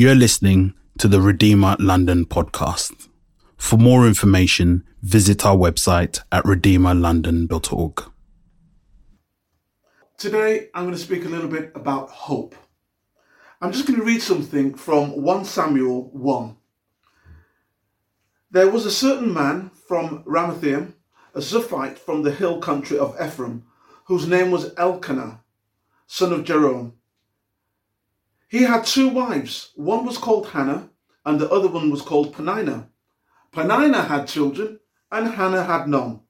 You're listening to the Redeemer London podcast. For more information, visit our website at redeemerlondon.org. Today, I'm going to speak a little bit about hope. I'm just going to read something from 1 Samuel 1. There was a certain man from Ramathaim, a Zuphite from the hill country of Ephraim, whose name was Elkanah, son of Jeroham. He had two wives. One was called Hannah, and the other one was called Peninnah. Peninnah had children, and Hannah had none.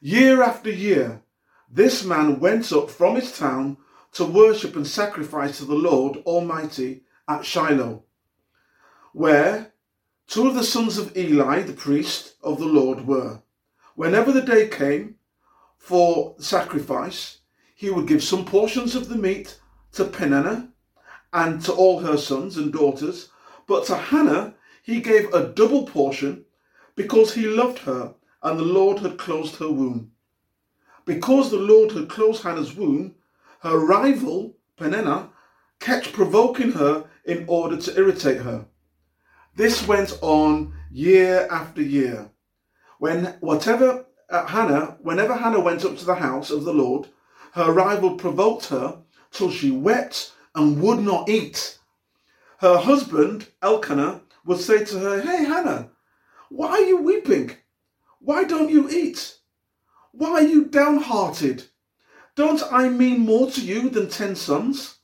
Year after year, this man went up from his town to worship and sacrifice to the Lord Almighty at Shiloh, where two of the sons of Eli, the priest of the Lord, were. Whenever the day came for sacrifice, he would give some portions of the meat to Peninnah and to all her sons and daughters, but to Hannah he gave a double portion because he loved her and the Lord had closed her womb. Because the Lord had closed Hannah's womb, her rival, Peninnah, kept provoking her in order to irritate her. This went on year after year. When whatever uh, Hannah, whenever Hannah went up to the house of the Lord, her rival provoked her till she wept and would not eat. Her husband, Elkanah, would say to her, Hey, Hannah, why are you weeping? Why don't you eat? Why are you downhearted? Don't I mean more to you than ten sons?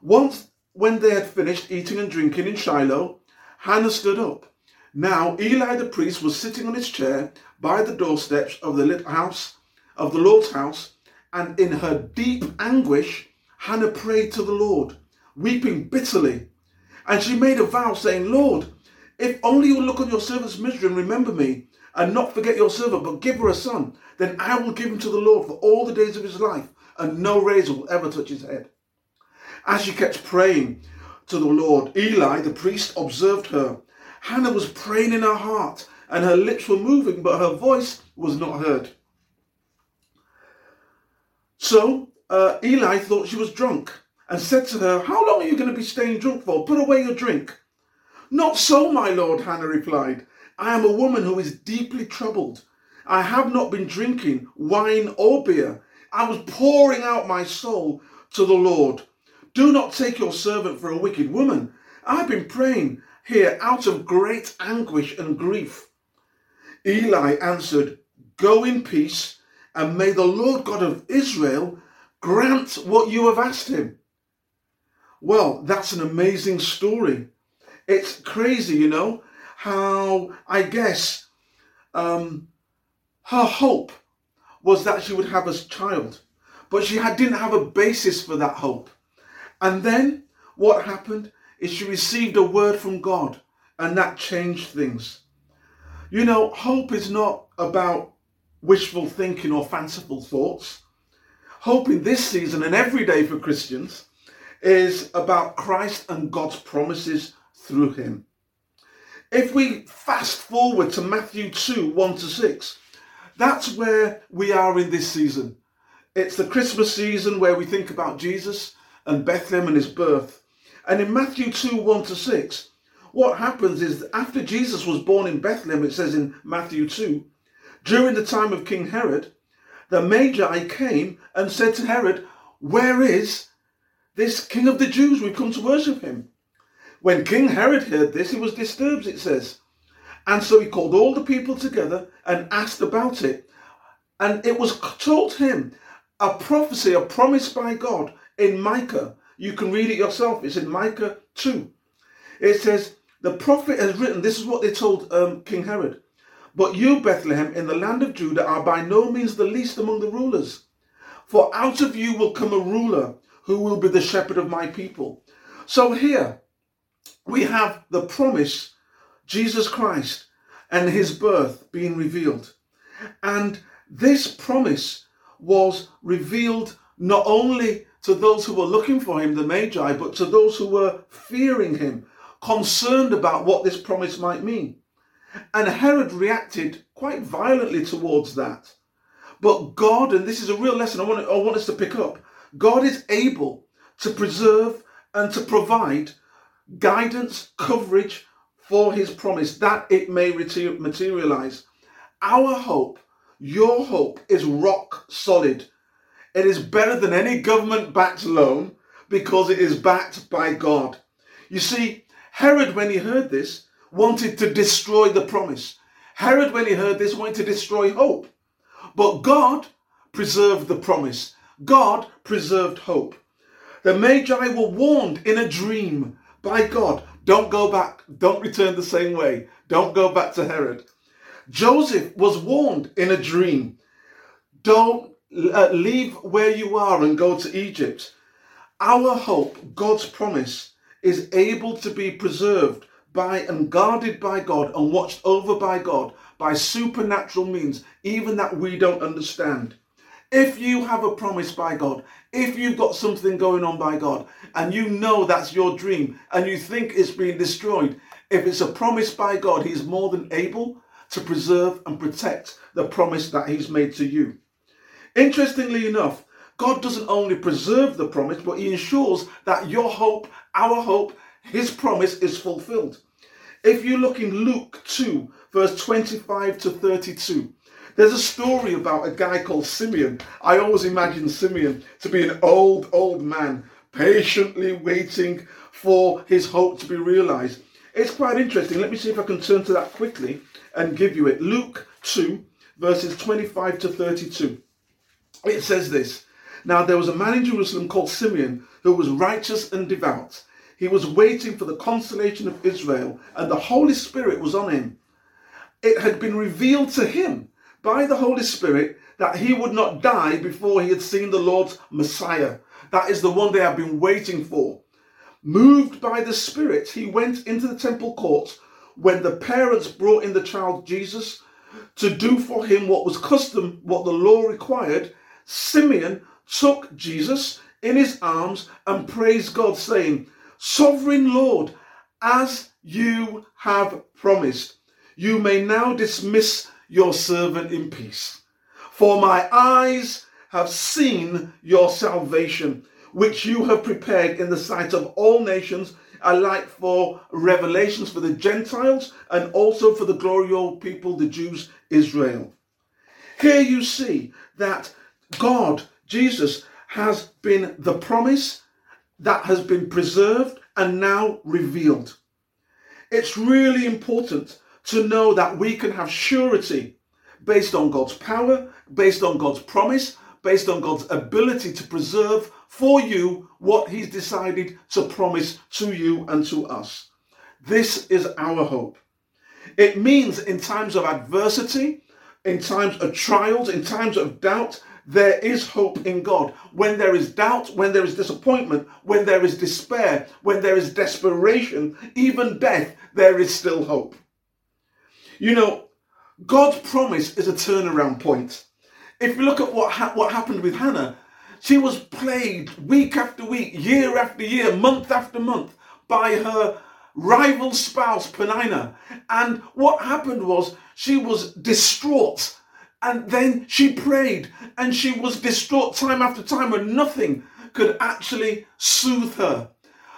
Once, when they had finished eating and drinking in Shiloh, Hannah stood up. Now Eli the priest was sitting on his chair by the doorsteps of the house of the Lord's house, and in her deep anguish Hannah prayed to the Lord, weeping bitterly. And she made a vow, saying, Lord, if only you look on your servant's misery and remember me, and not forget your servant, but give her a son, then I will give him to the Lord for all the days of his life, and no razor will ever touch his head. As she kept praying to the Lord, Eli, the priest, observed her. Hannah was praying in her heart, and her lips were moving, but her voice was not heard. So uh, Eli thought she was drunk and said to her, How long are you going to be staying drunk for? Put away your drink. Not so, my lord, Hannah replied. I am a woman who is deeply troubled. I have not been drinking wine or beer. I was pouring out my soul to the Lord. Do not take your servant for a wicked woman. I've been praying here out of great anguish and grief. Eli answered, Go in peace, and may the Lord God of Israel grant what you have asked him. Well, that's an amazing story. It's crazy, you know, how I guess um, her hope was that she would have a child, but she had, didn't have a basis for that hope. And then what happened is she received a word from God, and that changed things. You know, hope is not about wishful thinking or fanciful thoughts. Hope in this season and every day for Christians is about Christ and God's promises through him. If we fast forward to Matthew 2 1 to 6, that's where we are in this season. It's the Christmas season where we think about Jesus and Bethlehem and his birth. And in Matthew 2 1 to 6, what happens is after Jesus was born in Bethlehem, it says in Matthew 2, during the time of King Herod, the Magi came and said to Herod, Where is this king of the Jews? We've come to worship him. When King Herod heard this, he was disturbed, it says. And so he called all the people together and asked about it. And it was told him a prophecy, a promise by God in Micah. You can read it yourself. It's in Micah 2. It says, The prophet has written, this is what they told um, King Herod. But you, Bethlehem, in the land of Judah, are by no means the least among the rulers. For out of you will come a ruler who will be the shepherd of my people. So here we have the promise, Jesus Christ and his birth being revealed. And this promise was revealed not only to those who were looking for him, the Magi, but to those who were fearing him, concerned about what this promise might mean. And Herod reacted quite violently towards that. But God, and this is a real lesson I want, I want us to pick up God is able to preserve and to provide guidance, coverage for his promise that it may materialize. Our hope, your hope, is rock solid. It is better than any government backed loan because it is backed by God. You see, Herod, when he heard this, wanted to destroy the promise. Herod, when he heard this, wanted to destroy hope. But God preserved the promise. God preserved hope. The Magi were warned in a dream by God don't go back, don't return the same way, don't go back to Herod. Joseph was warned in a dream don't uh, leave where you are and go to Egypt. Our hope, God's promise, is able to be preserved by and guarded by God and watched over by God by supernatural means, even that we don't understand. If you have a promise by God, if you've got something going on by God, and you know that's your dream, and you think it's being destroyed, if it's a promise by God, He's more than able to preserve and protect the promise that He's made to you. Interestingly enough, God doesn't only preserve the promise, but He ensures that your hope, our hope, His promise is fulfilled. If you look in Luke 2, verse 25 to 32, there's a story about a guy called Simeon. I always imagine Simeon to be an old, old man, patiently waiting for his hope to be realized. It's quite interesting. Let me see if I can turn to that quickly and give you it. Luke 2, verses 25 to 32. It says this Now there was a man in Jerusalem called Simeon who was righteous and devout. He was waiting for the consolation of Israel, and the Holy Spirit was on him. It had been revealed to him by the Holy Spirit that he would not die before he had seen the Lord's Messiah. That is the one they have been waiting for. Moved by the Spirit, he went into the temple courts when the parents brought in the child Jesus to do for him what was custom, what the law required. Simeon took Jesus in his arms and praised God, saying, Sovereign Lord, as you have promised, you may now dismiss your servant in peace. For my eyes have seen your salvation, which you have prepared in the sight of all nations, alike for revelations for the Gentiles and also for the glory of your people, the Jews, Israel. Here you see that God, Jesus, has been the promise that has been preserved and now revealed. It's really important to know that we can have surety based on God's power, based on God's promise, based on God's ability to preserve for you what He's decided to promise to you and to us. This is our hope. It means in times of adversity, in times of trials, in times of doubt, there is hope in God. When there is doubt, when there is disappointment, when there is despair, when there is desperation, even death, there is still hope. You know, God's promise is a turnaround point. If you look at what, ha- what happened with Hannah, she was plagued week after week, year after year, month after month by her rival spouse, Peninnah. And what happened was she was distraught. And then she prayed and she was distraught time after time and nothing could actually soothe her.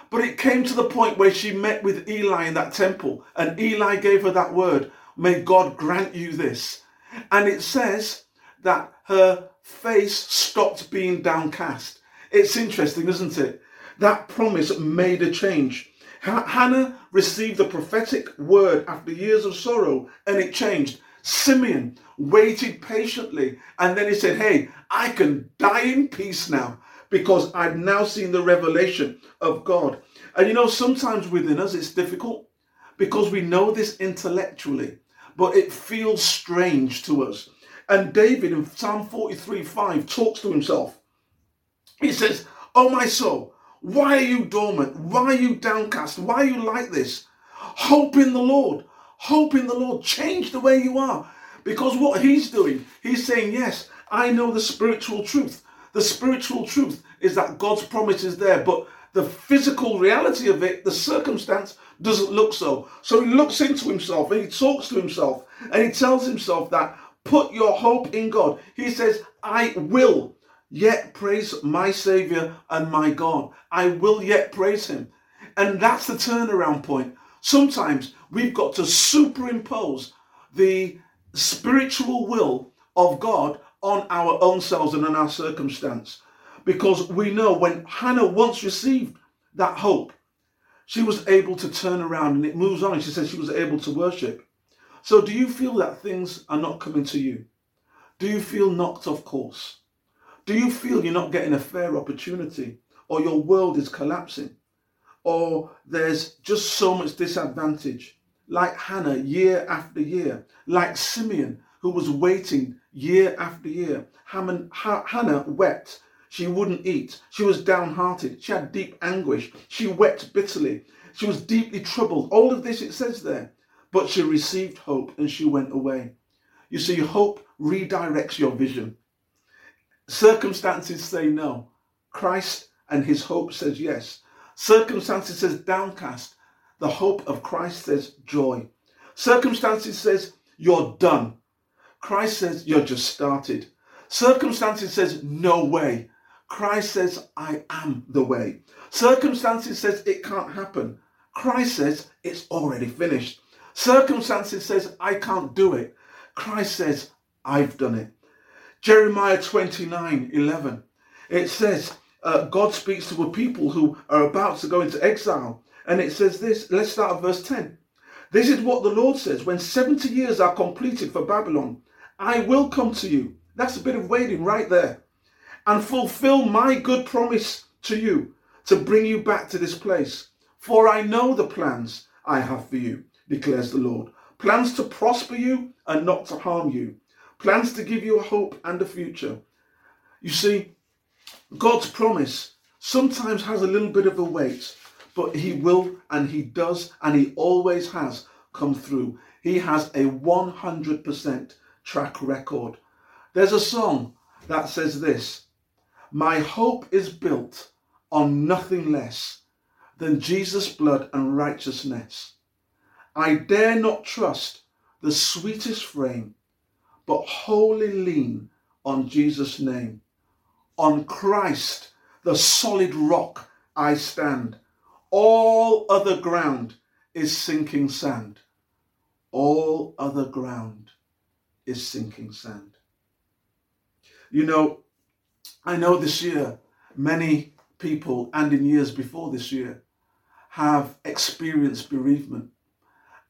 But it came to the point where she met with Eli in that temple and Eli gave her that word May God grant you this. And it says that her face stopped being downcast. It's interesting, isn't it? That promise made a change. Hannah received the prophetic word after years of sorrow and it changed. Simeon waited patiently and then he said, Hey, I can die in peace now because I've now seen the revelation of God. And you know, sometimes within us it's difficult because we know this intellectually but it feels strange to us. And David in Psalm 43 5 talks to himself. He says, Oh, my soul, why are you dormant? Why are you downcast? Why are you like this? Hope in the Lord. Hope in the Lord. Change the way you are. Because what he's doing, he's saying, Yes, I know the spiritual truth. The spiritual truth is that God's promise is there, but the physical reality of it, the circumstance, doesn't look so. So he looks into himself and he talks to himself and he tells himself that put your hope in God. He says, I will yet praise my Savior and my God. I will yet praise him. And that's the turnaround point. Sometimes we've got to superimpose the spiritual will of God on our own selves and on our circumstance. Because we know when Hannah once received that hope, she was able to turn around and it moves on. She says she was able to worship. So, do you feel that things are not coming to you? Do you feel knocked off course? Do you feel you're not getting a fair opportunity or your world is collapsing? Or there's just so much disadvantage. Like Hannah, year after year, like Simeon, who was waiting year after year. Hannah wept. She wouldn't eat. She was downhearted. She had deep anguish. She wept bitterly. She was deeply troubled. All of this it says there. But she received hope and she went away. You see, hope redirects your vision. Circumstances say no. Christ and his hope says yes. Circumstances says downcast. The hope of Christ says joy. Circumstances says you're done. Christ says you're just started. Circumstances says no way. Christ says I am the way. Circumstances says it can't happen. Christ says it's already finished. Circumstances says I can't do it. Christ says I've done it. Jeremiah 29 11. It says, uh, God speaks to a people who are about to go into exile. And it says this, let's start at verse 10. This is what the Lord says when 70 years are completed for Babylon, I will come to you. That's a bit of waiting right there. And fulfill my good promise to you to bring you back to this place. For I know the plans I have for you, declares the Lord. Plans to prosper you and not to harm you. Plans to give you a hope and a future. You see, God's promise sometimes has a little bit of a wait, but He will and He does and He always has come through. He has a 100% track record. There's a song that says this My hope is built on nothing less than Jesus' blood and righteousness. I dare not trust the sweetest frame, but wholly lean on Jesus' name. On Christ, the solid rock, I stand. All other ground is sinking sand. All other ground is sinking sand. You know, I know this year many people, and in years before this year, have experienced bereavement.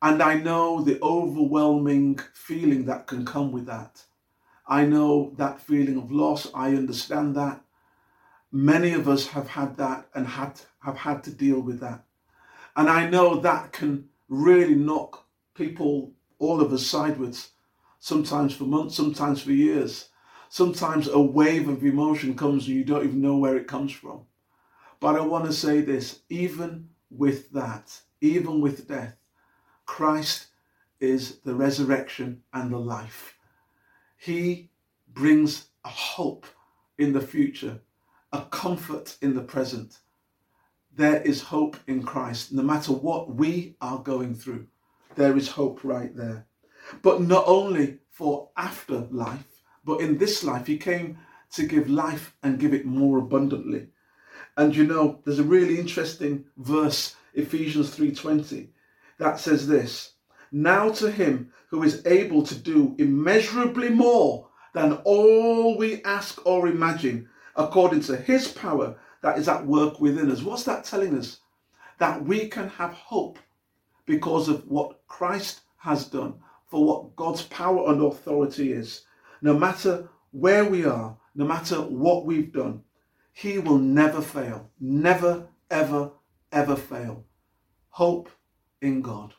And I know the overwhelming feeling that can come with that. I know that feeling of loss. I understand that. Many of us have had that and had have had to deal with that. And I know that can really knock people, all of us, sideways, sometimes for months, sometimes for years. Sometimes a wave of emotion comes and you don't even know where it comes from. But I want to say this even with that, even with death, Christ is the resurrection and the life. He brings a hope in the future, a comfort in the present. There is hope in Christ. No matter what we are going through, there is hope right there. But not only for after life, but in this life, He came to give life and give it more abundantly. And you know, there's a really interesting verse, Ephesians 3:20, that says this: Now to him who is able to do immeasurably more than all we ask or imagine, according to his power that is at work within us. What's that telling us? That we can have hope because of what Christ has done, for what God's power and authority is. No matter where we are, no matter what we've done, he will never fail. Never, ever, ever fail. Hope in God.